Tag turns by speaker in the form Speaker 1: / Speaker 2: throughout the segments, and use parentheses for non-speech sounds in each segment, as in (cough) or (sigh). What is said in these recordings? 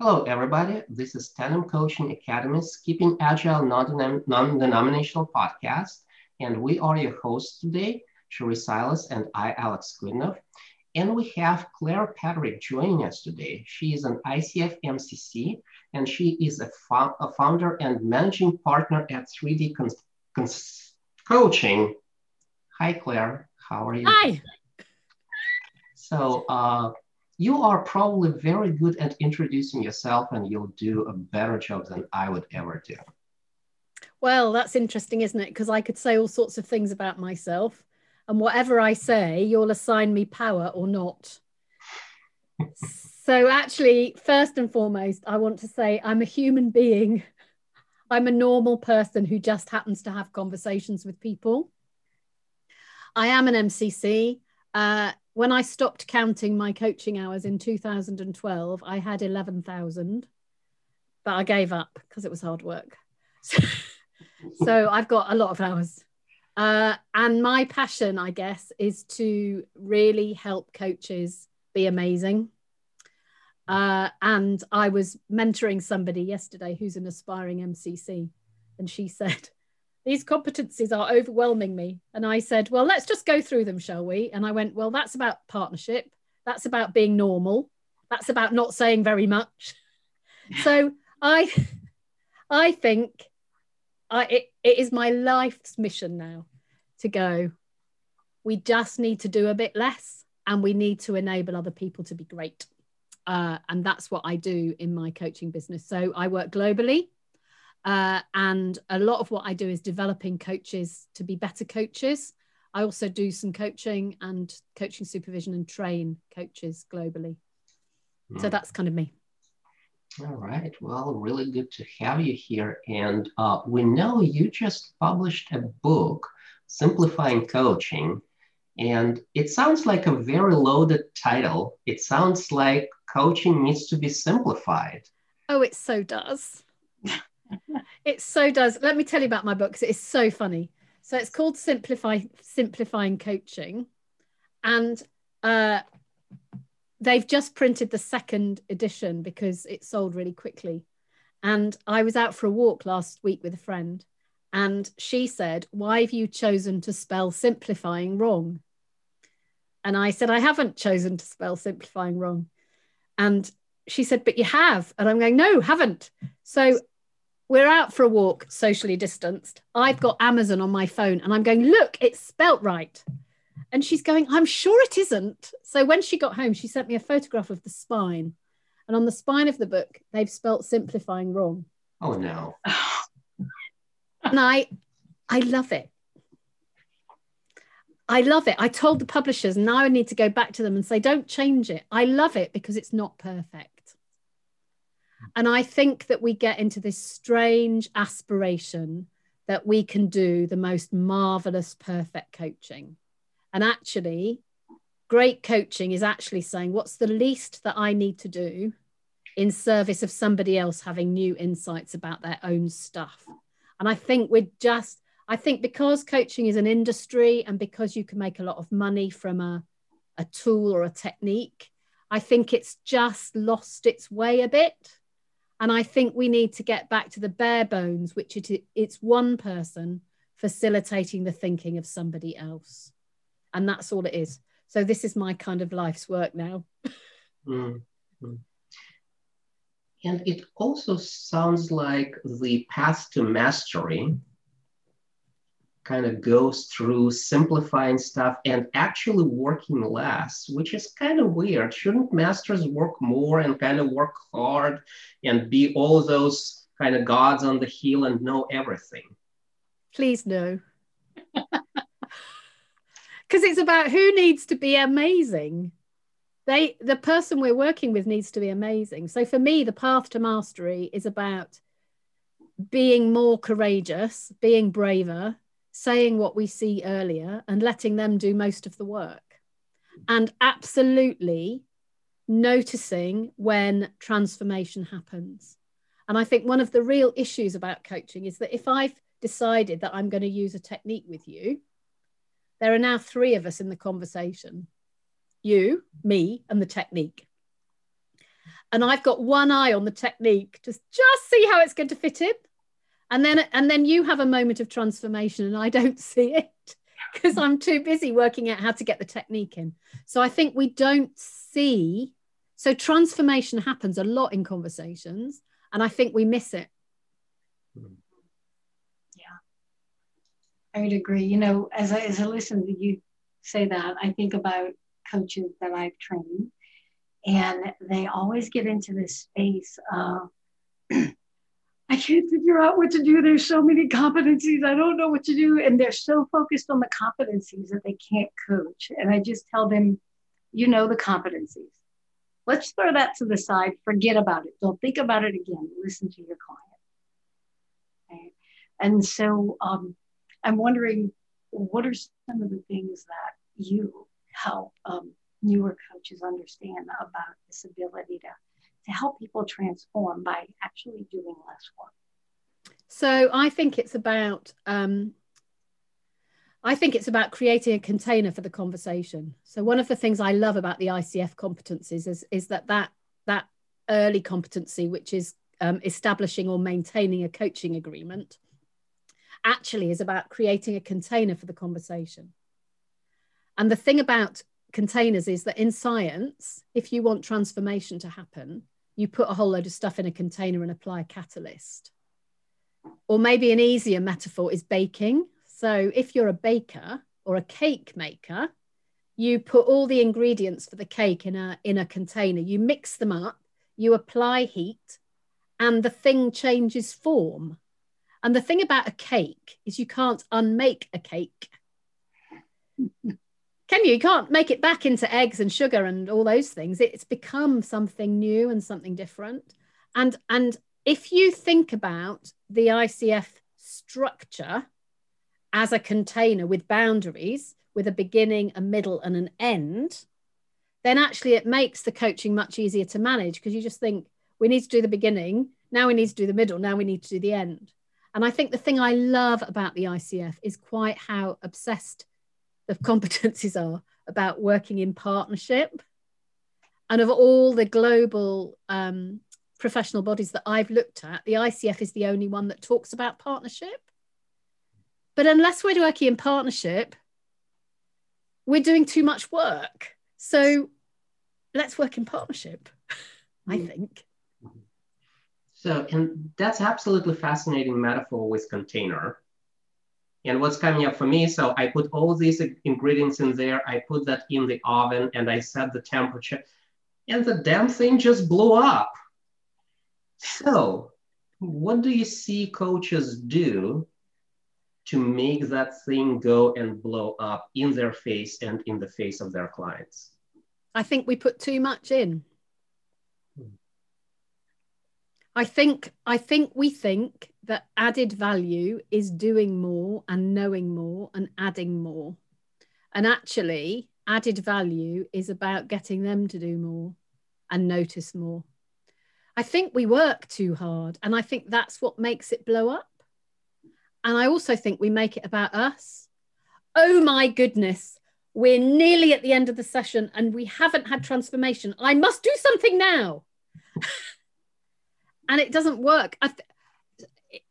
Speaker 1: Hello, everybody. This is Tandem Coaching Academy's Keeping Agile Non-Denominational podcast, and we are your hosts today, Cherie Silas and I, Alex Kudinov. And we have Claire Pedrick joining us today. She is an ICF MCC, and she is a, fo- a founder and managing partner at 3D Con- Con- Coaching. Hi, Claire. How are you?
Speaker 2: Hi.
Speaker 1: So, uh, you are probably very good at introducing yourself and you'll do a better job than I would ever do.
Speaker 2: Well, that's interesting, isn't it? Because I could say all sorts of things about myself, and whatever I say, you'll assign me power or not. so, actually, first and foremost, I want to say I'm a human being. I'm a normal person who just happens to have conversations with people. I am an MCC. Uh, when I stopped counting my coaching hours in 2012, I had 11,000, but I gave up because it was hard work. (laughs) So, I've got a lot of hours. Uh, and my passion, I guess, is to really help coaches be amazing. Uh, and I was mentoring somebody yesterday who's an aspiring MCC, and she (laughs) said, these competencies are overwhelming me. And I said, well, let's just go through them, shall we? And I went, well, that's about partnership. That's about being normal. That's about not saying very much. so I, I think I, it, it is my life's mission now to go, we just need to do a bit less and we need to enable other people to be great. Uh, and that's what I do in my coaching business. So I work globally. Uh, and a lot of what I do is developing coaches to be better coaches. I also do some coaching and coaching supervision and train coaches globally. Mm. So hmm. that's kind of me.
Speaker 1: All right. Well, really good to have you here. And uh, we know you just published a book, Simplifying Coaching. And it sounds like a very loaded title. It sounds like coaching needs to be simplified.
Speaker 2: Oh, it so does (laughs) it so does. Let me tell you about my book because it is so funny. So it's called Simplify Simplifying Coaching, and uh, they've just printed the second edition because it sold really quickly. And I was out for a walk last week with a friend, and she said, "Why have you chosen to spell simplifying wrong?" And I said, "I haven't chosen to spell simplifying wrong." And she said, "But you have." And I'm going, "No, haven't." So we're out for a walk, socially distanced. I've got Amazon on my phone and I'm going, look, it's spelt right. And she's going, I'm sure it isn't. So when she got home, she sent me a photograph of the spine. And on the spine of the book, they've spelt simplifying wrong.
Speaker 1: Oh no.
Speaker 2: and I I love it. I love it. I told the publishers, now I need to go back to them and say, don't change it. I love it because it's not perfect. And I think that we get into this strange aspiration that we can do the most marvelous, perfect coaching. And actually, great coaching is actually saying, what's the least that I need to do in service of somebody else having new insights about their own stuff? And I think we're just, I think because coaching is an industry and because you can make a lot of money from a, a tool or a technique, I think it's just lost its way a bit. And I think we need to get back to the bare bones, which it, it's one person facilitating the thinking of somebody else. And that's all it is. So this is my kind of life's work now. mm-hmm.
Speaker 1: And it also sounds like the path to mastery kind of goes through simplifying stuff and actually working less, which is kind of weird. Shouldn't masters work more and kind of work hard and be all those kind of gods on the hill and know everything?
Speaker 2: Please no. (laughs) Because it's about who needs to be amazing. They the person we're working with needs to be amazing. So for me, the path to mastery is about being more courageous, being braver, saying what we see earlier and letting them do most of the work. And absolutely noticing when transformation happens. And I think one of the real issues about coaching is that if I've decided that I'm going to use a technique with you, there are now three of us in the conversation you, me, and the technique. and I've got one eye on the technique to just see how it's going to fit in. And then and then you have a moment of transformation and I don't (laughs) see it because I'm too busy working out how to get the technique in. So I think we don't see so transformation happens a lot in conversations and I think we miss it.
Speaker 3: Yeah. I would agree. You know, as I as I listen to you say that, I think about coaches that I've trained and they always get into this space of I can't figure out what to do. There's so many competencies. I don't know what to do. And they're so focused on the competencies that they can't coach. And I just tell them, you know, the competencies. Let's throw that to the side. Forget about it. Don't think about it again. Listen to your client. Okay? And so um, I'm wondering what are some of the things that you help um, newer coaches understand about this ability to, to help people transform by actually doing less work?
Speaker 2: So I think it's about um, I think it's about creating a container for the conversation. So one of the things I love about the ICF competencies is, is that, that that early competency, which is um, establishing or maintaining a coaching agreement, actually is about creating a container for the conversation. And the thing about containers is that in science, if you want transformation to happen, you put a whole load of stuff in a container and apply a catalyst. Or maybe an easier metaphor is baking. So if you're a baker or a cake maker, you put all the ingredients for the cake in a in a container. You mix them up, you apply heat, and the thing changes form. And the thing about a cake is you can't unmake a cake. Can you? You can't make it back into eggs and sugar and all those things. It's become something new and something different. And and if you think about the ICF structure as a container with boundaries, with a beginning, a middle, and an end, then actually it makes the coaching much easier to manage because you just think we need to do the beginning, now we need to do the middle, now we need to do the end. And I think the thing I love about the ICF is quite how obsessed the competencies are about working in partnership. And of all the global um, professional bodies that I've looked at, the ICF is the only one that talks about partnership. But unless we're working in partnership, we're doing too much work. So let's work in partnership, (laughs) I mm-hmm. think.
Speaker 1: So, and that's absolutely fascinating metaphor with container. And what's coming up for me, so I put all these ingredients in there, I put that in the oven and I set the temperature and the damn thing just blew up. So what do you see coaches do to make that thing go and blow up in their face and in the face of their clients?
Speaker 2: I think we put too much in. I think I think we think that added value is doing more and knowing more and adding more. And actually, added value is about getting them to do more and notice more. I think we work too hard, and I think that's what makes it blow up. And I also think we make it about us. Oh my goodness, we're nearly at the end of the session and we haven't had transformation. I must do something now. (laughs) and it doesn't work.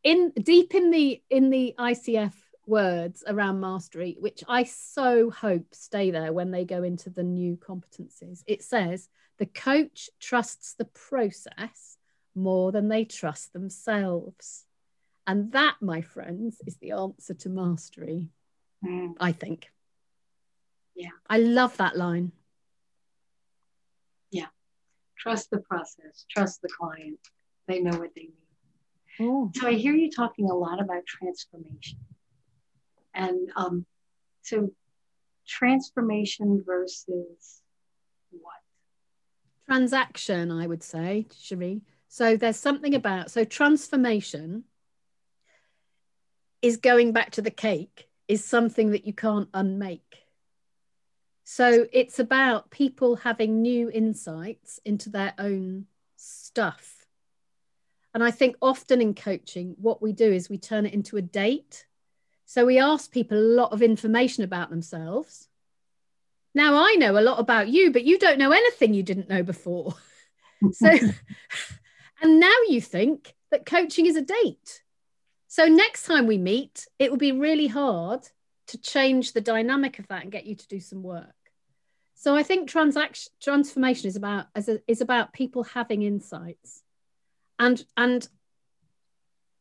Speaker 2: in deep in the in the ICF words around mastery, which I so hope stay there when they go into the new competencies. It says the coach trusts the process more than they trust themselves. And that, my friends, is the answer to mastery, mm. I think.
Speaker 3: Yeah.
Speaker 2: I love that line.
Speaker 3: Yeah. Trust the process, trust the client. They know what they need. Oh. So I hear you talking a lot about transformation. And um, so transformation versus what?
Speaker 2: Transaction, I would say, Cherie. So there's something about, so transformation is going back to the cake, is something that you can't unmake. So it's about people having new insights into their own stuff. And I think often in coaching, what we do is we turn it into a date. So we ask people a lot of information about themselves. Now I know a lot about you, but you don't know anything you didn't know before. (laughs) So, (laughs) and now you think that coaching is a date. So next time we meet, it will be really hard to change the dynamic of that and get you to do some work. So I think transaction transformation is about as a, is about people having insights, and and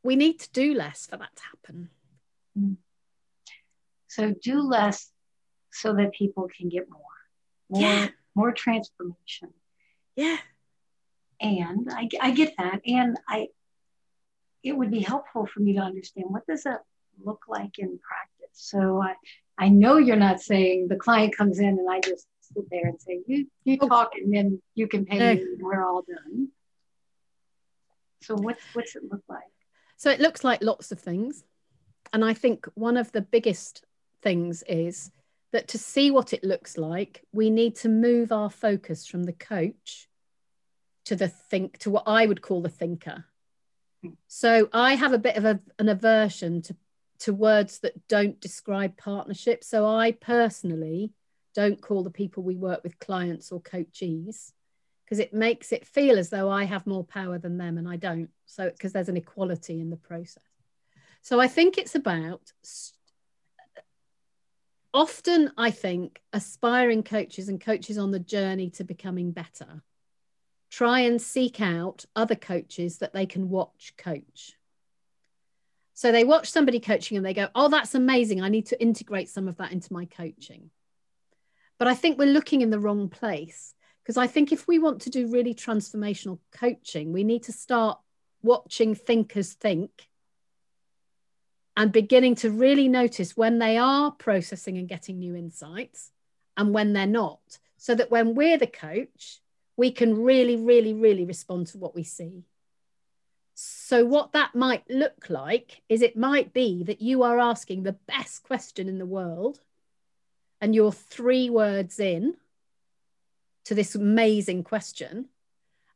Speaker 2: we need to do less for that to happen. Mm.
Speaker 3: So do less so that people can get more. More,
Speaker 2: Yeah.
Speaker 3: more transformation.
Speaker 2: Yeah.
Speaker 3: And I, I get that. And I it would be helpful for me to understand what does that look like in practice. So I, I know you're not saying the client comes in and I just sit there and say, you you
Speaker 2: Oh.
Speaker 3: talk and then you can pay me and we're all done. So what's what's it look like?
Speaker 2: So it looks like lots of things. And I think one of the biggest things is that to see what it looks like, we need to move our focus from the coach to the think to what I would call the thinker. So I have a bit of a, an aversion to, to words that don't describe partnership. So I personally don't call the people we work with clients or coachees because it makes it feel as though I have more power than them and I don't. So, because there's an equality in the process. So, I think it's about often, I think, aspiring coaches and coaches on the journey to becoming better try and seek out other coaches that they can watch coach. So, they watch somebody coaching and they go, Oh, that's amazing. I need to integrate some of that into my coaching. But I think we're looking in the wrong place because I think if we want to do really transformational coaching, we need to start watching thinkers think and beginning to really notice when they are processing and getting new insights and when they're not. So that when we're the coach, we can really, really, really respond to what we see. So, what that might look like is it might be that you are asking the best question in the world and you're three words in to this amazing question.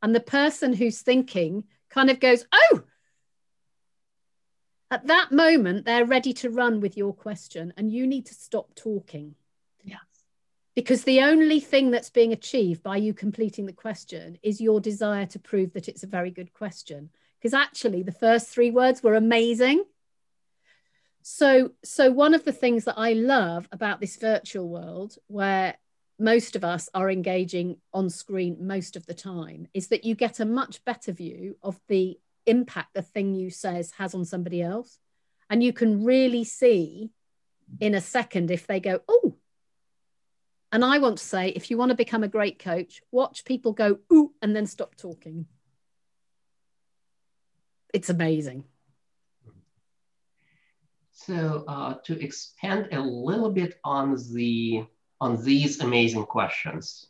Speaker 2: And the person who's thinking kind of goes, Oh, at that moment, they're ready to run with your question, and you need to stop talking.
Speaker 3: Yes.
Speaker 2: Because the only thing that's being achieved by you completing the question is your desire to prove that it's a very good question. Because actually, the first three words were amazing. So, so one of the things that I love about this virtual world, where most of us are engaging on screen most of the time, is that you get a much better view of the impact the thing you says has on somebody else, and you can really see in a second if they go, oh. And I want to say, if you want to become a great coach, watch people go, ooh, and then stop talking. It's amazing.
Speaker 1: So uh, to expand a little bit on the on these amazing questions,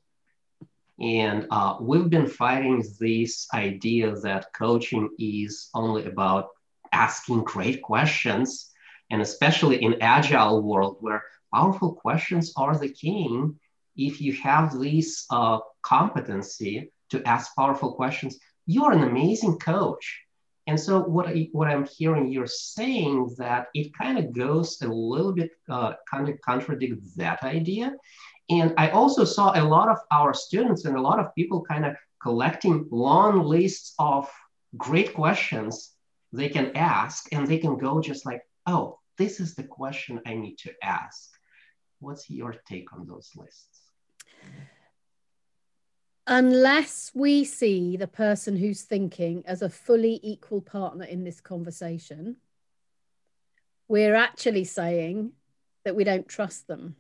Speaker 1: and uh, we've been fighting this idea that coaching is only about asking great questions, and especially in agile world where powerful questions are the king. If you have this uh, competency to ask powerful questions, you're an amazing coach. And so what, I, what I'm hearing you're saying that it kind of goes a little bit uh, kind of contradicts that idea. And I also saw a lot of our students and a lot of people kind of collecting long lists of great questions they can ask and they can go just like, oh, this is the question I need to ask. What's your take on those lists?
Speaker 2: Unless we see the person who's thinking as a fully equal partner in this conversation, we're actually saying that we don't trust them.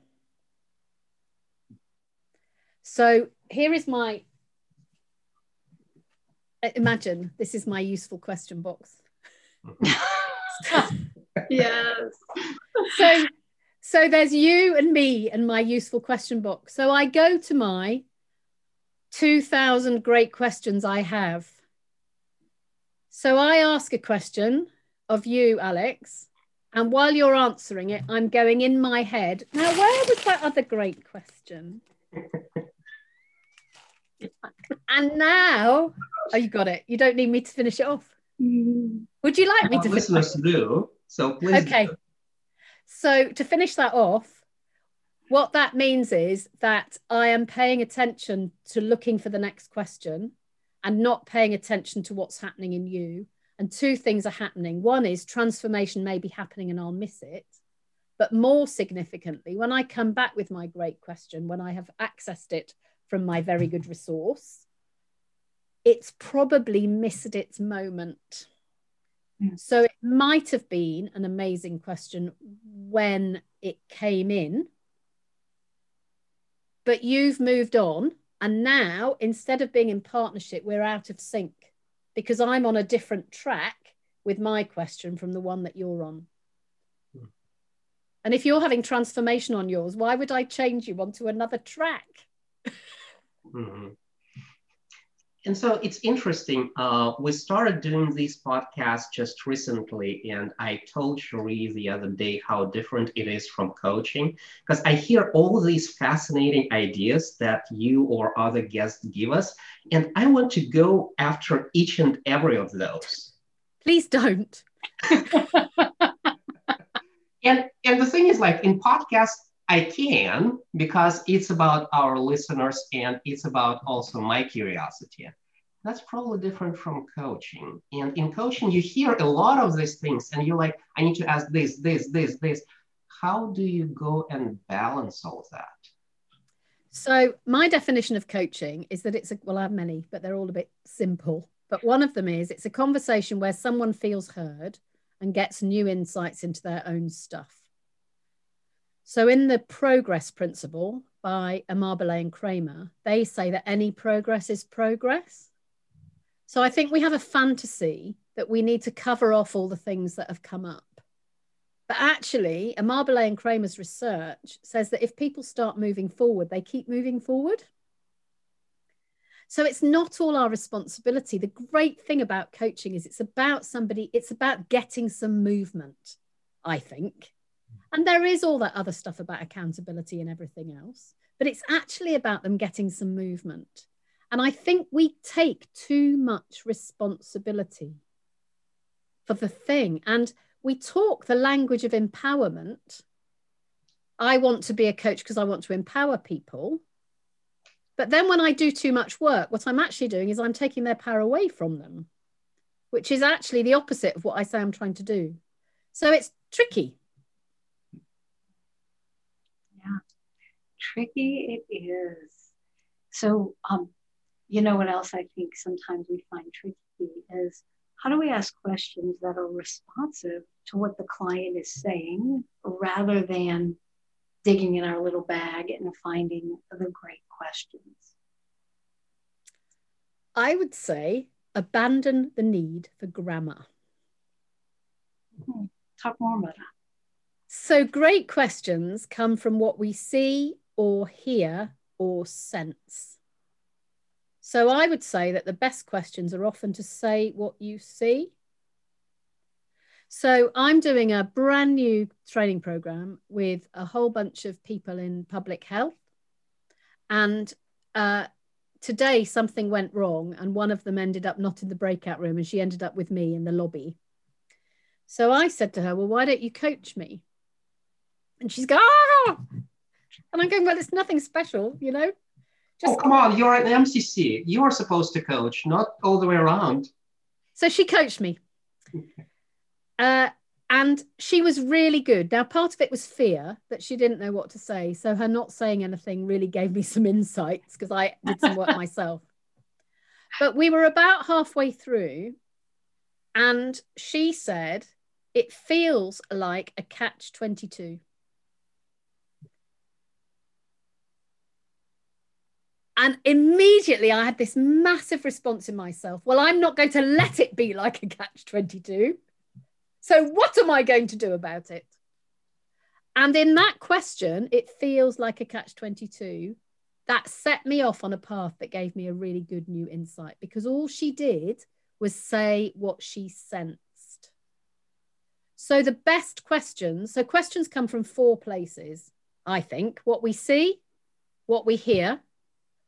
Speaker 2: So here is my imagine this is my useful question box. (laughs)
Speaker 3: yes.
Speaker 2: so so there's you and me and my useful question box. So I go to my 2000 great questions I have. So I ask a question of you, Alex, and while you're answering it, I'm going in my head. Now, where was that other great question? (laughs) and now, oh, you got it. You don't need me to finish it off. Mm-hmm. Would you like me
Speaker 1: Our
Speaker 2: to finish?
Speaker 1: listeners do. So please.
Speaker 2: Okay.
Speaker 1: do.
Speaker 2: So to finish that off, what that means is that I am paying attention to looking for the next question and not paying attention to what's happening in you. And two things are happening. One is transformation may be happening and I'll miss it. But more significantly, when I come back with my great question, when I have accessed it from my very good resource, it's probably missed its moment. Mm. So it might have been an amazing question when it came in, but you've moved on. And now, instead of being in partnership, we're out of sync because I'm on a different track with my question from the one that you're on. And if you're having transformation on yours, why would I change you onto another track? mm-hmm.
Speaker 1: And so it's interesting. Uh, we started doing these podcasts just recently, and I told Cherie the other day how different it is from coaching because I hear all these fascinating ideas that you or other guests give us, and I want to go after each and every of those.
Speaker 2: Please don't. (laughs)
Speaker 1: and and the thing is, like in podcasts, I can because it's about our listeners and it's about also my curiosity. That's probably different from coaching. And in coaching, you hear a lot of these things and you're like, I need to ask this, this, this, this. How do you go and balance all that?
Speaker 2: So, my definition of coaching is that it's a, well, I have many, but they're all a bit simple. But one of them is it's a conversation where someone feels heard and gets new insights into their own stuff. So, in the progress principle by Amabile and Kramer, they say that any progress is progress. So, I think we have a fantasy that we need to cover off all the things that have come up. But actually, Amabile and Kramer's research says that if people start moving forward, they keep moving forward. So it's not all our responsibility. The great thing about coaching is it's about somebody, it's about getting some movement, I think. And there is all that other stuff about accountability and everything else, but it's actually about them getting some movement. And I think we take too much responsibility for the thing. And we talk the language of empowerment. I want to be a coach because I want to empower people. But then when I do too much work, what I'm actually doing is I'm taking their power away from them, which is actually the opposite of what I say I'm trying to do. So it's tricky.
Speaker 3: Tricky it is. So, um, you know what else I think sometimes we find tricky is how do we ask questions that are responsive to what the client is saying rather than digging in our little bag and finding the great questions?
Speaker 2: I would say abandon the need for grammar.
Speaker 3: Hmm. Talk more about that.
Speaker 2: So, great questions come from what we see or hear or sense. So I would say that the best questions are often to say what you see. So I'm doing a brand new training program with a whole bunch of people in public health. And uh, today something went wrong, and one of them ended up not in the breakout room, and she ended up with me in the lobby. So I said to her, Well, why don't you coach me? And she's going, ah! And I'm going, well, it's nothing special, you know?
Speaker 1: Just, oh, come on, you're at the MCC. You are supposed to coach, not all the way around.
Speaker 2: So she coached me. Uh, and she was really good. Now, part of it was fear that she didn't know what to say. So her not saying anything really gave me some insights because I did some work (laughs) myself. But we were about halfway through, and she said, It feels like a catch 22. And immediately I had this massive response in myself. Well, I'm not going to let it be like a catch 22. So, what am I going to do about it? And in that question, it feels like a catch 22. That set me off on a path that gave me a really good new insight because all she did was say what she sensed. So, the best questions so, questions come from four places, I think what we see, what we hear,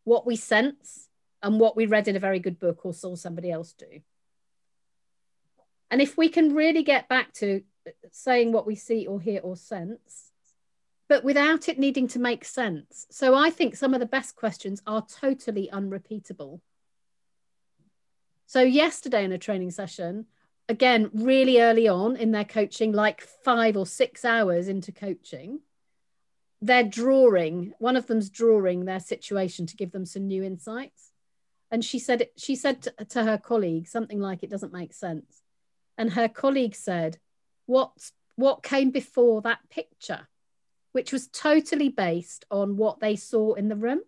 Speaker 2: what we sense and what we read in a very good book or saw somebody else do. And if we can really get back to saying what we see or hear or sense, but without it needing to make sense. So I think some of the best questions are totally unrepeatable. So, yesterday in a training session, again, really early on in their coaching, like five or six hours into coaching, they're drawing, one of them's drawing their situation to give them some new insights. And she said, she said to, to her colleague something like, it doesn't make sense. And her colleague said, what, what came before that picture? Which was totally based on what they saw in the room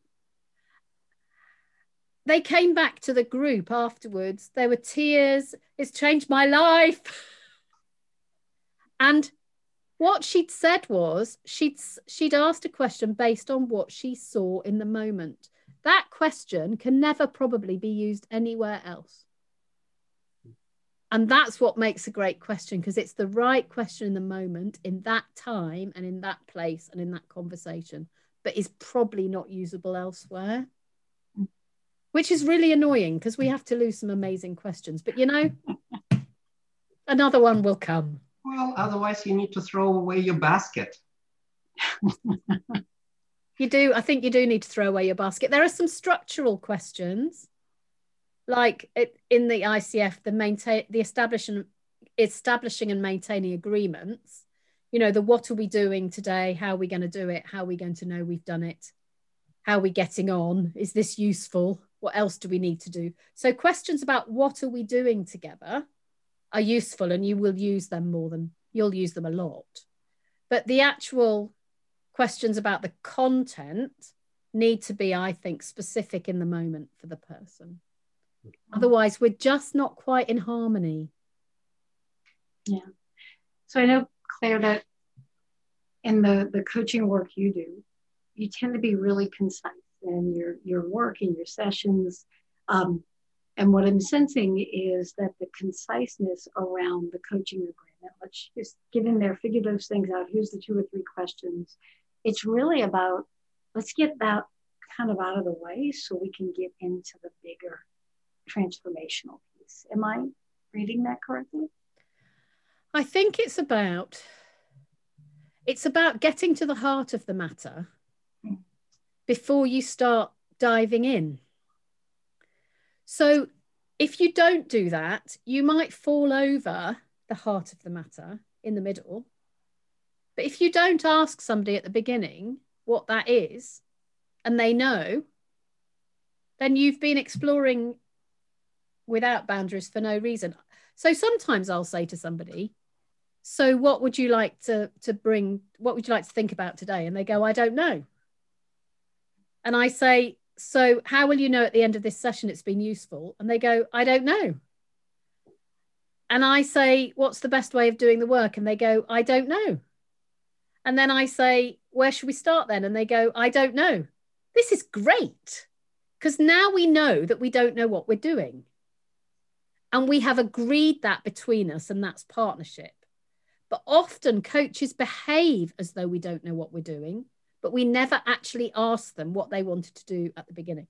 Speaker 2: they came back to the group afterwards. There were tears. It's changed my life. (laughs) and what she'd said was she'd she'd asked a question based on what she saw in the moment. That question can never probably be used anywhere else. And that's what makes a great question because it's the right question in the moment, in that time, and in that place, and in that conversation, but is probably not usable elsewhere which is really annoying because we have to lose some amazing questions. But you know, another one will come.
Speaker 1: Well, otherwise, you need to throw away your basket. (laughs)
Speaker 2: you do. I think you do need to throw away your basket. There are some structural questions, like it, in the ICF, the maintain the establishing establishing and maintaining agreements. You know, the what are we doing today? How are we going to do it? How are we going to know we've done it? How are we getting on? Is this useful? What else do we need to do? So questions about what are we doing together are useful and you will use them more than you'll use them a lot. But the actual questions about the content need to be, I think, specific in the moment for the person. Otherwise, we're just not quite in harmony.
Speaker 3: Yeah. So I know, Claire, that in the, the coaching work you do, you tend to be really concise in your your work and your sessions. Um, and what I'm sensing is that the conciseness around the coaching agreement, let's just get in there, figure those things out. Here's the two or three questions. It's really about let's get that kind of out of the way so we can get into the bigger transformational piece. Am I reading that correctly?
Speaker 2: I think it's about it's about getting to the heart of the matter hmm. before you start diving in. So, if you don't do that, you might fall over the heart of the matter in the middle. But if you don't ask somebody at the beginning what that is, and they know, then you've been exploring without boundaries for no reason. So sometimes I'll say to somebody, So, what would you like to, to bring? What would you like to think about today? And they go, I don't know. And I say, So, how will you know at the end of this session it's been useful? And they go, I don't know. And I say, What's the best way of doing the work? And they go, I don't know. And then I say, Where should we start then? And they go, I don't know. This is great because now we know that we don't know what we're doing. And we have agreed that between us, and that's partnership. But often coaches behave as though we don't know what we're doing but we never actually asked them what they wanted to do at the beginning.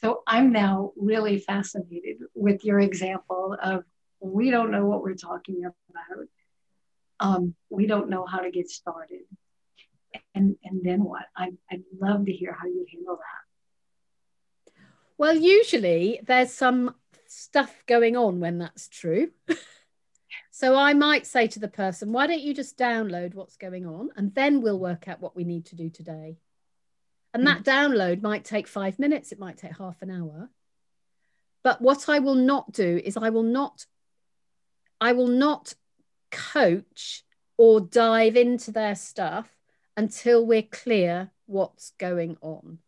Speaker 3: So I'm now really fascinated with your example of we don't know what we're talking about. Um, we don't know how to get started. And, and then what? I, I'd love to hear how you handle that.
Speaker 2: Well, usually there's some stuff going on when that's true. (laughs) So I might say to the person, why don't you just download what's going on and then we'll work out what we need to do today. And mm. that download might take five minutes, it might take half an hour. But what I will not do is I will not, I will not coach or dive into their stuff until we're clear what's going on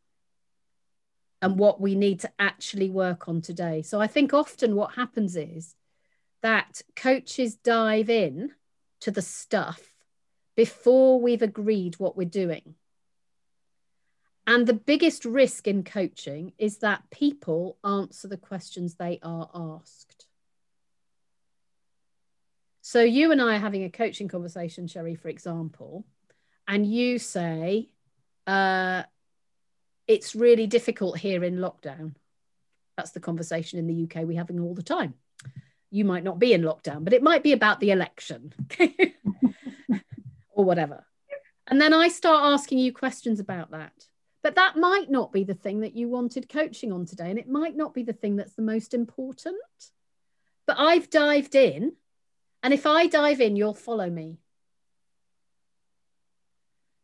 Speaker 2: and what we need to actually work on today. So I think often what happens is that coaches dive in to the stuff before we've agreed what we're doing. And the biggest risk in coaching is that people answer the questions they are asked. So you and I are having a coaching conversation, Cherie, for example, and you say, uh, it's really difficult here in lockdown. That's the conversation in the UK we're having all the time you might not be in lockdown, but it might be about the election (laughs) or whatever. And then I start asking you questions about that. But that might not be the thing that you wanted coaching on today. And it might not be the thing that's the most important. But I've dived in. And if I dive in, you'll follow me.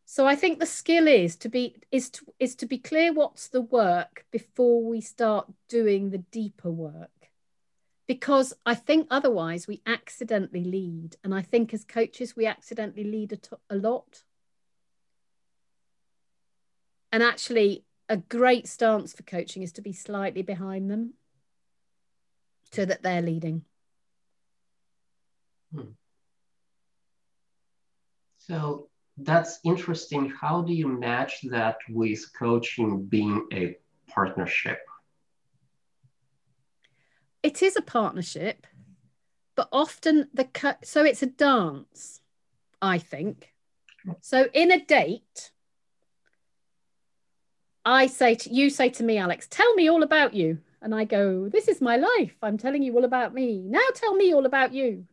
Speaker 2: So I think the skill is to be is to is to be clear what's the work before we start doing the deeper work. Because I think otherwise we accidentally lead. And I think as coaches, we accidentally lead a, lot. And actually, a great stance for coaching is to be slightly behind them so that they're leading.
Speaker 1: Hmm. So that's interesting. How do you match that with coaching being a partnership?
Speaker 2: It is a partnership, but often the co- so it's a dance, I think. So in a date, I say to you say to me, Alex, tell me all about you. And I go, this is my life. I'm telling you all about me. Now tell me all about you.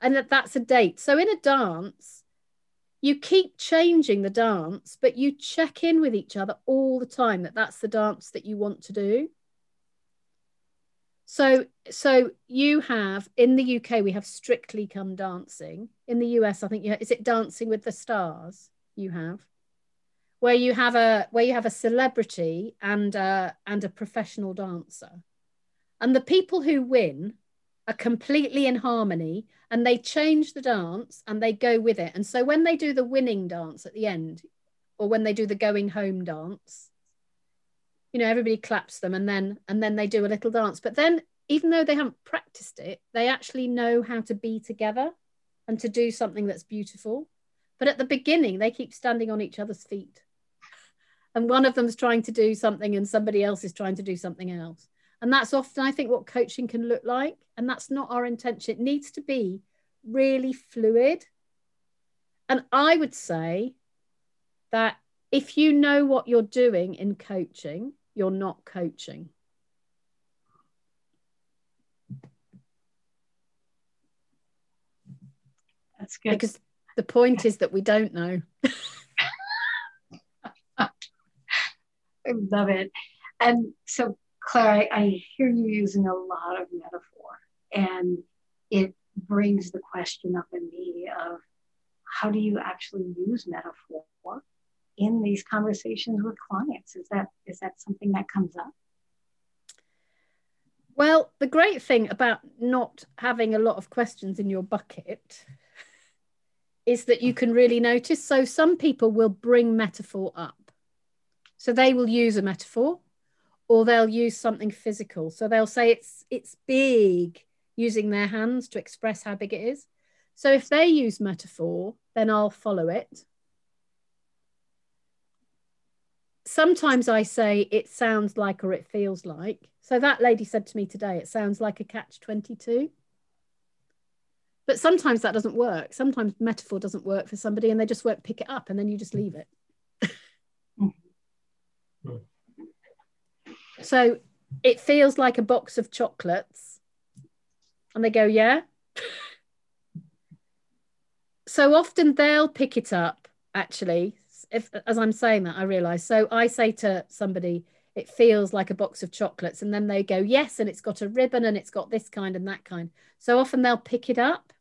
Speaker 2: And that, that's a date. So in a dance, you keep changing the dance, but you check in with each other all the time that that's the dance that you want to do. So, so you have in the UK we have Strictly Come Dancing. In the US, I think you is it Dancing with the Stars. You have where you have a where you have a celebrity and a, and a professional dancer, and the people who win are completely in harmony and they change the dance and they go with it. And so when they do the winning dance at the end, or when they do the going home dance, you know, everybody claps them and then and then they do a little dance. But then even though they haven't practiced it, they actually know how to be together and to do something that's beautiful. But at the beginning, they keep standing on each other's feet. And one of them's trying to do something and somebody else is trying to do something else. And that's often, I think, what coaching can look like. And that's not our intention. It needs to be really fluid. And I would say that if you know what you're doing in coaching, you're not coaching.
Speaker 3: That's good.
Speaker 2: Because the point is that we don't know. (laughs)
Speaker 3: I love it. And so Claire, I, I hear you using a lot of metaphor, and it brings the question up in me of how do you actually use metaphor in these conversations with clients? Is that is that something that comes up?
Speaker 2: Well, the great thing about not having a lot of questions in your bucket is that you can really notice. So, some people will bring metaphor up. So, they will use a metaphor or they'll use something physical. So they'll say it's it's big using their hands to express how big it is. So if they use metaphor, then I'll follow it. Sometimes I say it sounds like or it feels like. So that lady said to me today, it sounds like a catch 22. But sometimes that doesn't work. Sometimes metaphor doesn't work for somebody and they just won't pick it up and then you just leave it. (laughs) So it feels like a box of chocolates. And they go, yeah. (laughs) so often they'll pick it up, actually. If, as I'm saying that, I realize. So I say to somebody, it feels like a box of chocolates. And then they go, yes. And it's got a ribbon and it's got this kind and that kind. So often they'll pick it up.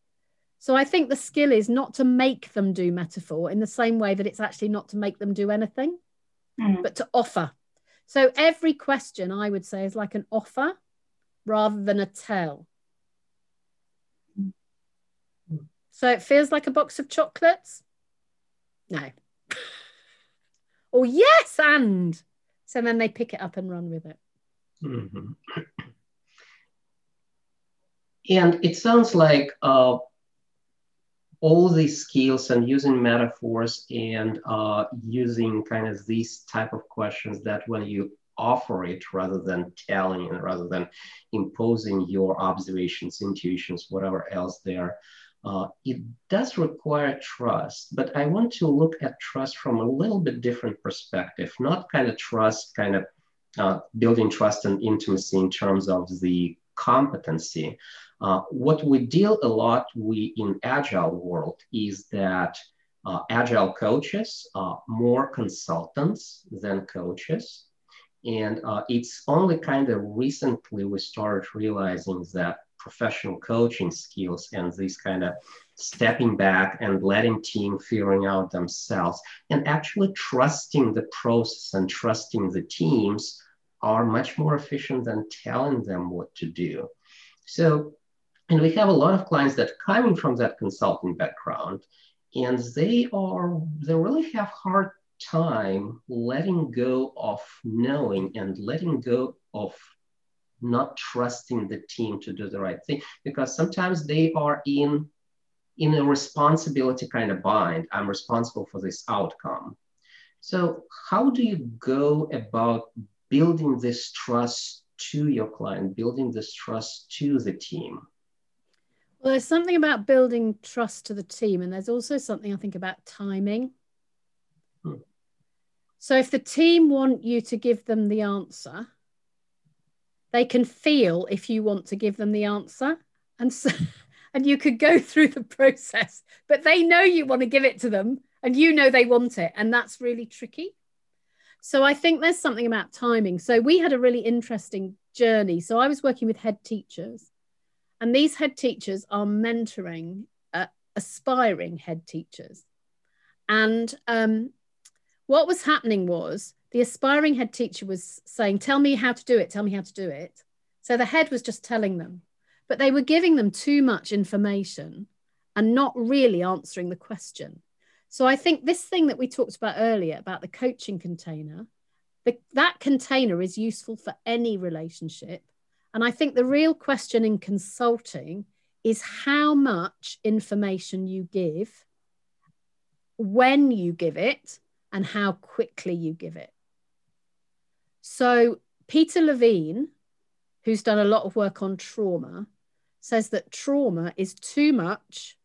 Speaker 2: So I think the skill is not to make them do metaphor in the same way that it's actually not to make them do anything, mm. but to offer. So every question I would say is like an offer rather than a tell. So it feels like a box of chocolates? No. Or yes, and. So then they pick it up and run with it.
Speaker 1: Mm-hmm. And it sounds like uh, all these skills and using metaphors and uh, using kind of these type of questions that when you offer it rather than telling and rather than imposing your observations intuitions whatever else there uh, it does require trust but i want to look at trust from a little bit different perspective not kind of trust kind of uh, building trust and intimacy in terms of the competency uh, what we deal a lot we in agile world is that uh, agile coaches, uh, more consultants than coaches. And uh, it's only kind of recently we started realizing that professional coaching skills and these kind of stepping back and letting team figuring out themselves and actually trusting the process and trusting the teams are much more efficient than telling them what to do. So, and we have a lot of clients that coming from that consulting background, and they are they really have hard time letting go of knowing and letting go of not trusting the team to do the right thing because sometimes they are in in a responsibility kind of bind. I'm responsible for this outcome. So how do you go about building this trust to your client building this trust to the team?
Speaker 2: Well there's something about building trust to the team and there's also something i think about timing. Hmm. so if the team want you to give them the answer they can feel if you want to give them the answer. And so (laughs) and you could go through the process but they know you want to give it to them and you know they want it. And that's really tricky. So i think there's something about timing. So we had a really interesting journey. So i was working with head teachers and these head teachers are mentoring uh, aspiring head teachers. And um, what was happening was the aspiring head teacher was saying, Tell me how to do it, tell me how to do it. So the head was just telling them, but they were giving them too much information and not really answering the question. So I think this thing that we talked about earlier about the coaching container, the, that container is useful for any relationship. And I think the real question in consulting is how much information you give, when you give it, and how quickly you give it. So, Peter Levine, who's done a lot of work on trauma, says that trauma is too much,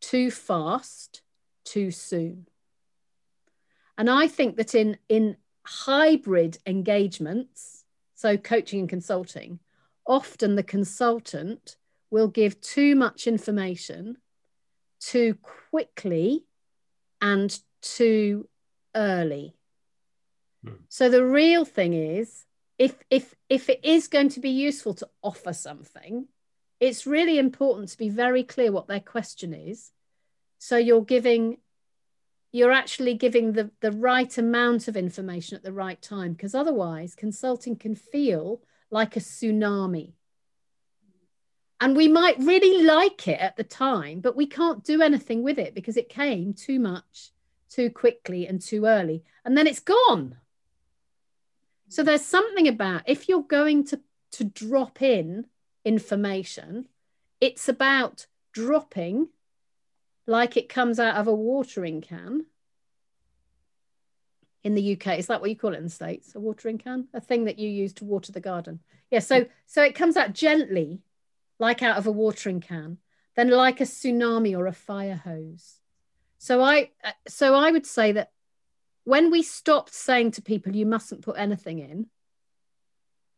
Speaker 2: too fast, too soon. And I think that in, in hybrid engagements, so coaching and consulting, often the consultant will give too much information too quickly and too early. Hmm. So the real thing is if if if it is going to be useful to offer something, it's really important to be very clear what their question is. So you're giving you're actually giving the, the right amount of information at the right time because otherwise consulting can feel like a tsunami and we might really like it at the time but we can't do anything with it because it came too much too quickly and too early and then it's gone so there's something about if you're going to, to drop in information, it's about dropping like it comes out of a watering can. In the UK, is that what you call it in the States? A watering can? A thing that you use to water the garden. Yeah, so so it comes out gently, like out of a watering can, then like a tsunami or a fire hose. So I uh, so I would say that when we stopped saying to people, you mustn't put anything in,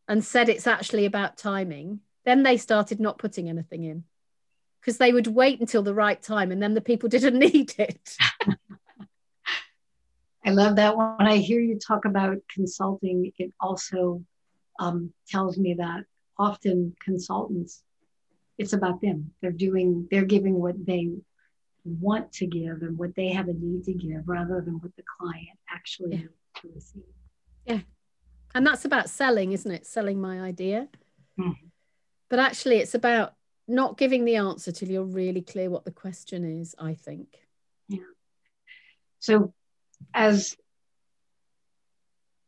Speaker 2: and said it's actually about timing, then they started not putting anything in because they would wait until the right time and then the people (laughs) didn't need it. (laughs)
Speaker 3: I love that one. when I hear you talk about consulting, it also um, tells me that often consultants, it's about them. They're doing, they're giving what they want to give and what they have a need to give rather than what the client actually yeah. needs to receive.
Speaker 2: Yeah. And that's about selling, isn't it? Selling my idea.
Speaker 3: Mm-hmm.
Speaker 2: But actually, it's about not giving the answer till you're really clear what the question is, I think.
Speaker 3: Yeah. So, as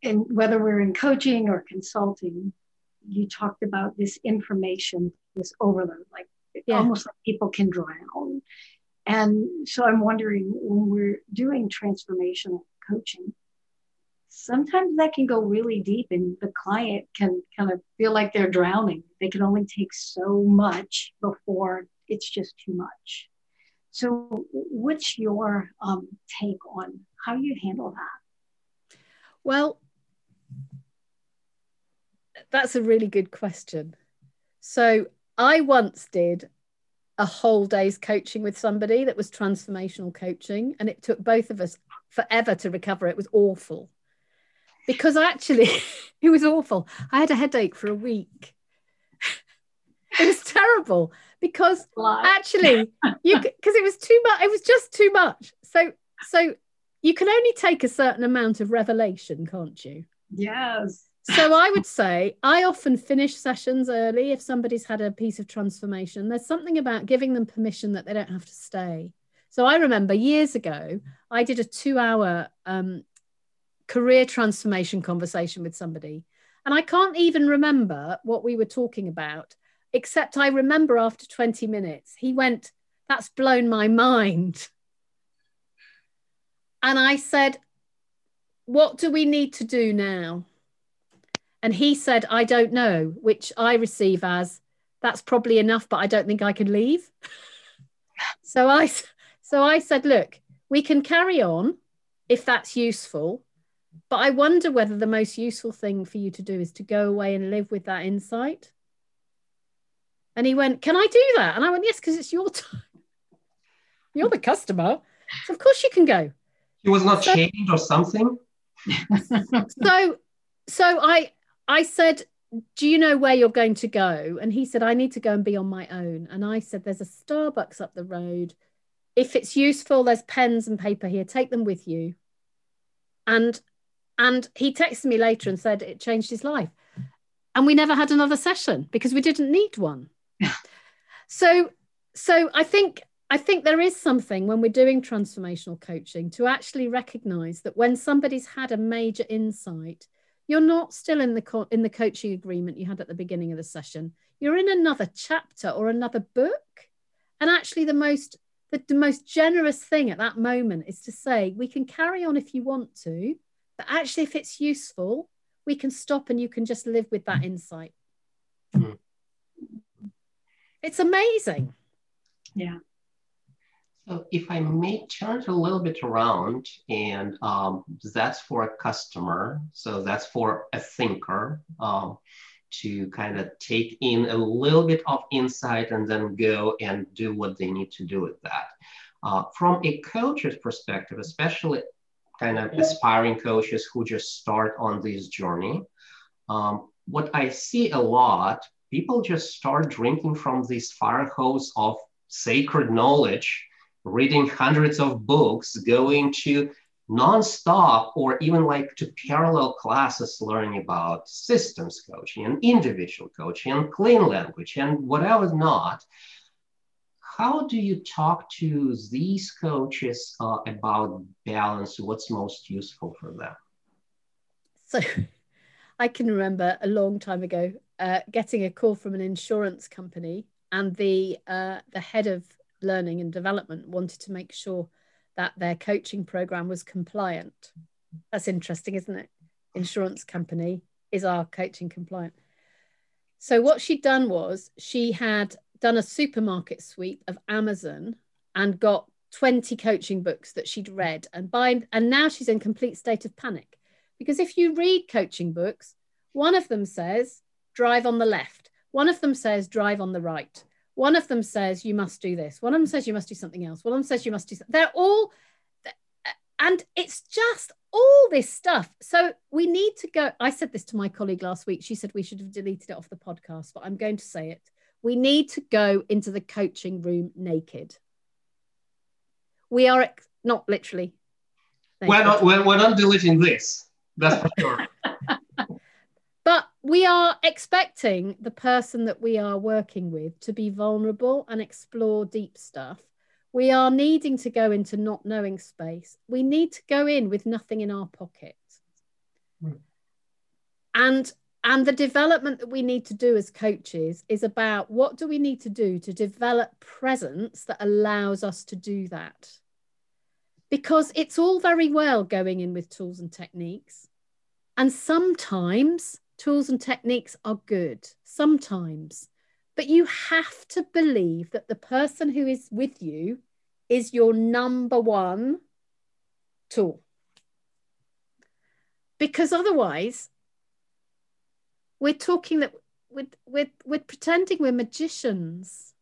Speaker 3: in whether we're in coaching or consulting, you talked about this information, this overload, like yeah. almost like people can drown and so I'm wondering when we're doing transformational coaching, sometimes that can go really deep and the client can kind of feel like they're drowning. They can only take so much before it's just too much. So, what's your um, take on how you handle that?
Speaker 2: Well, that's a really good question. So, I once did a whole day's coaching with somebody that was transformational coaching, and it took both of us forever to recover. It was awful because actually, (laughs) it was awful. I had a headache for a week. (laughs) it was terrible because actually, you because it was too much. It was just too much. So, so you can only take a certain amount of revelation, can't you?
Speaker 3: Yes.
Speaker 2: So I would say I often finish sessions early if somebody's had a piece of transformation. There's something about giving them permission that they don't have to stay. So I remember years ago, I did a two hour um, career transformation conversation with somebody. And I can't even remember what we were talking about, except I remember after 20 minutes, he went, That's blown my mind. And I said, What do we need to do now? And he said, I don't know, which I receive as that's probably enough, but I don't think I can leave. (laughs) so I so I said, look, we can carry on if that's useful. But I wonder whether the most useful thing for you to do is to go away and live with that insight. And he went, Can I do that? And I went, Yes, because it's your (laughs) time. You're the customer. So of course you can go.
Speaker 1: He was not so, or something. (laughs)
Speaker 2: so so I I said, Do you know where you're going to go? And he said, I need to go and be on my own. And I said, There's a Starbucks up the road. If it's useful, there's pens and paper here. Take them with you. And and he texted me later and said it changed his life. And we never had another session because we didn't need one. (laughs) so so I think I think there is something when we're doing transformational coaching to actually recognize that when somebody's had a major insight, you're not still in the co- in the coaching agreement you had at the beginning of the session. You're in another chapter or another book. And actually the most the, the most generous thing at that moment is to say we can carry on if you want to, but actually if it's useful, we can stop and you can just live with that insight. Mm. It's amazing.
Speaker 3: Yeah.
Speaker 1: So if I may turn it a little bit around, and um, that's for a customer, so that's for a thinker um, to kind of take in a little bit of insight and then go and do what they need to do with that. Uh, from a coach's perspective, especially kind of aspiring coaches who just start on this journey, um, what I see a lot, people just start drinking from this fire hose of sacred knowledge reading hundreds of books, going to nonstop or even like to parallel classes learning about systems coaching and individual coaching and clean language and whatever not how do you talk to these coaches uh, about balance? What's most useful for them?
Speaker 2: So (laughs) i can remember a long time ago uh, getting a call from an insurance company and the uh, the head of learning and development wanted to make sure that their coaching program was compliant. That's interesting, isn't it? Insurance company is our coaching compliant. So what she'd done was she had done a supermarket sweep of Amazon and got 20 coaching books that she'd read and by and now she's in complete state of panic because if you read coaching books one of them says drive on the left one of them says drive on the right one of them says you must do this. One of them says you must do something else. One of them says you must do. Something. They're all, and it's just all this stuff. So we need to go. I said this to my colleague last week. She said we should have deleted it off the podcast, but I'm going to say it. We need to go into the coaching room naked. We are not literally.
Speaker 1: We're not. We're, we're not deleting this. That's for sure. (laughs)
Speaker 2: We are expecting the person that we are working with to be vulnerable and explore deep stuff. We are needing to go into not knowing space. We need to go in with nothing in our pocket. Mm. And and the development that we need to do as coaches is about what do we need to do to develop presence that allows us to do that. Because it's all very well going in with tools and techniques. And sometimes tools and techniques are good sometimes, but you have to believe that the person who is with you is your number one tool. Because otherwise, we're talking that we're, we're, we're pretending we're magicians.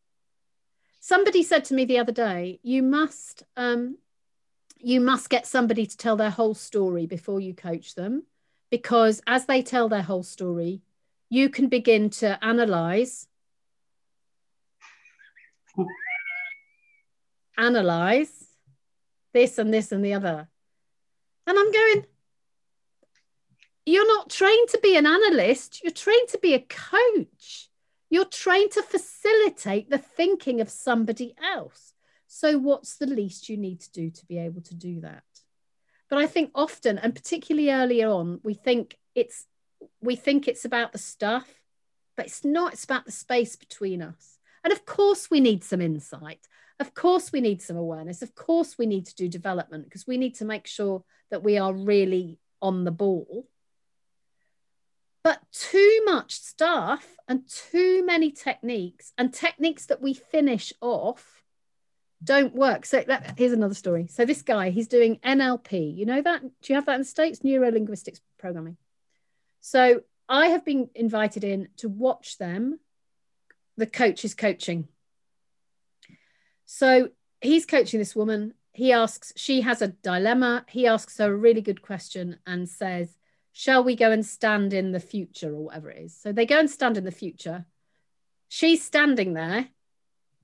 Speaker 2: somebody said to me the other day, you must um, you must get somebody to tell their whole story before you coach them, because as they tell their whole story, you can begin to analyze, analyze this and this and the other. And I'm going, you're not trained to be an analyst, you're trained to be a coach. You're trained to facilitate the thinking of somebody else. So, what's the least you need to do to be able to do that? But I think often, and particularly early on, we think it's we think it's about the stuff, but it's not. It's about the space between us. And of course, we need some insight. Of course, we need some awareness. Of course, we need to do development because we need to make sure that we are really on the ball. But too much stuff and too many techniques and techniques that we finish off don't work. So that, here's another story. So this guy, he's doing NLP. You know that? Do you have that in the States? Neuro linguistics programming. So I have been invited in to watch them. The coach is coaching. So he's coaching this woman. He asks, she has a dilemma. He asks her a really good question and says, shall we go and stand in the future or whatever it is? So they go and stand in the future. She's standing there,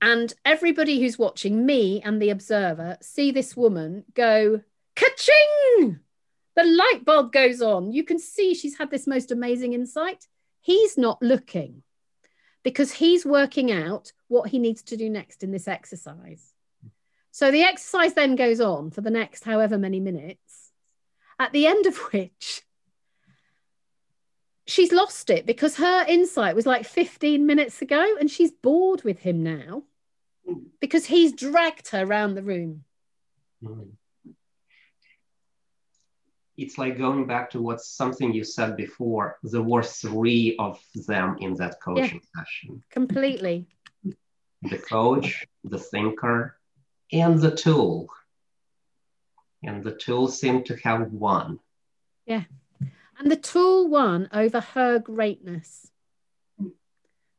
Speaker 2: and everybody who's watching, me and the observer, see this woman go, ka-ching! The light bulb goes on. You can see she's had this most amazing insight. He's not looking because he's working out what he needs to do next in this exercise. So the exercise then goes on for the next however many minutes, at the end of which she's lost it because her insight was like 15 minutes ago and she's bored with him now because he's dragged her around the room. Mm.
Speaker 1: It's like going back to what something you said before. There were three of them in that coaching yeah, session.
Speaker 2: Completely.
Speaker 1: The coach, the thinker, and the tool. And the tool seemed to have won.
Speaker 2: Yeah. And the tool won over her greatness.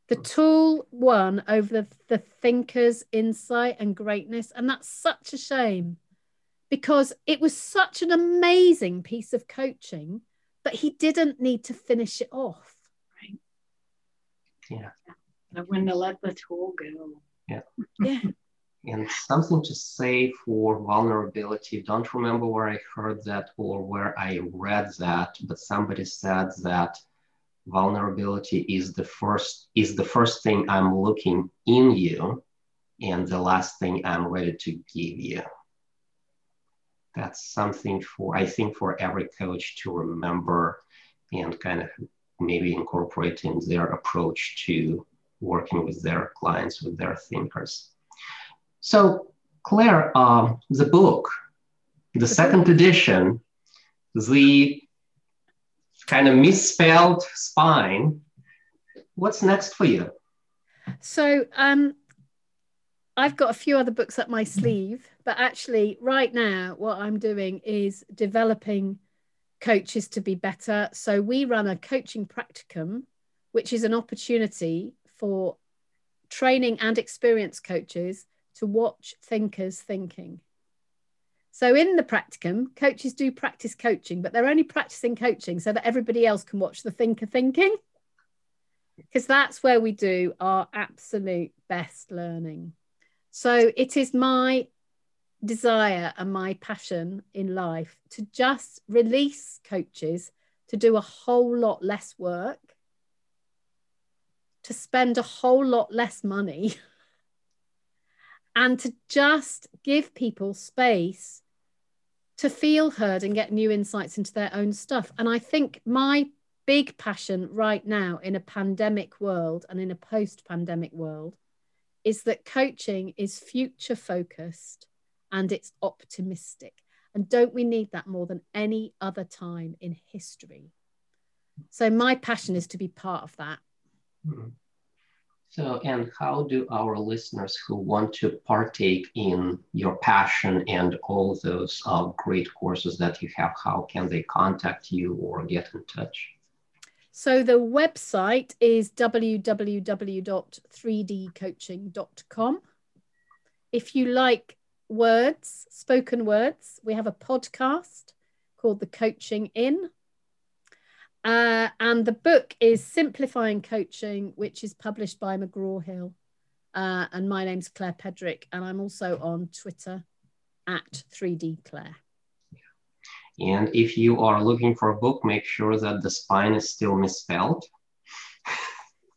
Speaker 2: The tool won over the, the thinker's insight and greatness. And that's such a shame because it was such an amazing piece of coaching, but he didn't need to finish it off.
Speaker 1: Right. Yeah.
Speaker 3: When to let the tool go.
Speaker 1: Yeah. (laughs)
Speaker 2: Yeah
Speaker 1: and something to say for vulnerability. Don't remember where I heard that or where I read that, but somebody said that vulnerability is the first is the first thing I'm looking in you and the last thing I'm ready to give you. That's something for I think for every coach to remember and kind of maybe incorporate in their approach to working with their clients, with their thinkers. So, Claire, um, the book, the second edition, the kind of misspelled spine, what's next for you?
Speaker 2: So, um, I've got a few other books up my sleeve, but actually, right now, what I'm doing is developing coaches to be better. So, we run a coaching practicum, which is an opportunity for training and experienced coaches to watch thinkers thinking. So in the practicum, coaches do practice coaching, but they're only practicing coaching so that everybody else can watch the thinker thinking. Because that's where we do our absolute best learning. So it is my desire and my passion in life to just release coaches to do a whole lot less work, to spend a whole lot less money. (laughs) and to just give people space to feel heard and get new insights into their own stuff. And I think my big passion right now in a pandemic world and in a post pandemic world is that coaching is future focused and it's optimistic. And don't we need that more than any other time in history? So, my passion is to be part of that. Mm-hmm.
Speaker 1: So, and how do our listeners who want to partake in your passion and all those uh, great courses that you have, how can they contact you or get in touch?
Speaker 2: So, the website is www.3dcoaching.com. if you like words, spoken words, we have a podcast called The Coaching In. Uh, and the book is Simplifying Coaching, which is published by McGraw Hill. Uh, and my name's Claire Pedrick, and I'm also on Twitter at 3D Claire.
Speaker 1: And if you are looking for a book, make sure that the spine is still misspelled. (laughs)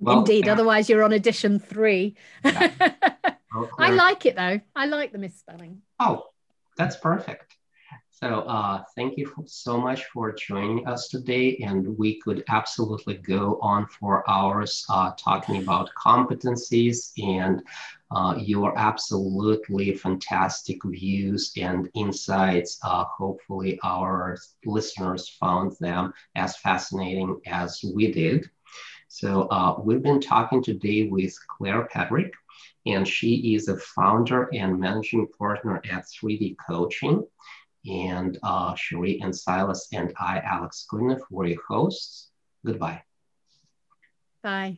Speaker 2: well, Indeed, yeah. otherwise you're on edition three. Yeah. (laughs) Okay. I like it though. I like the misspelling.
Speaker 1: Oh, that's perfect. So uh, thank you so much for joining us today. And we could absolutely go on for hours uh, talking about competencies and uh, your absolutely fantastic views and insights. Uh, hopefully our listeners found them as fascinating as we did. So uh, we've been talking today with Claire Pedrick, and she is a founder and managing partner at 3D Coaching and uh, Cherie and Silas and I, Alex Kudinov, were your hosts. Goodbye.
Speaker 2: Bye.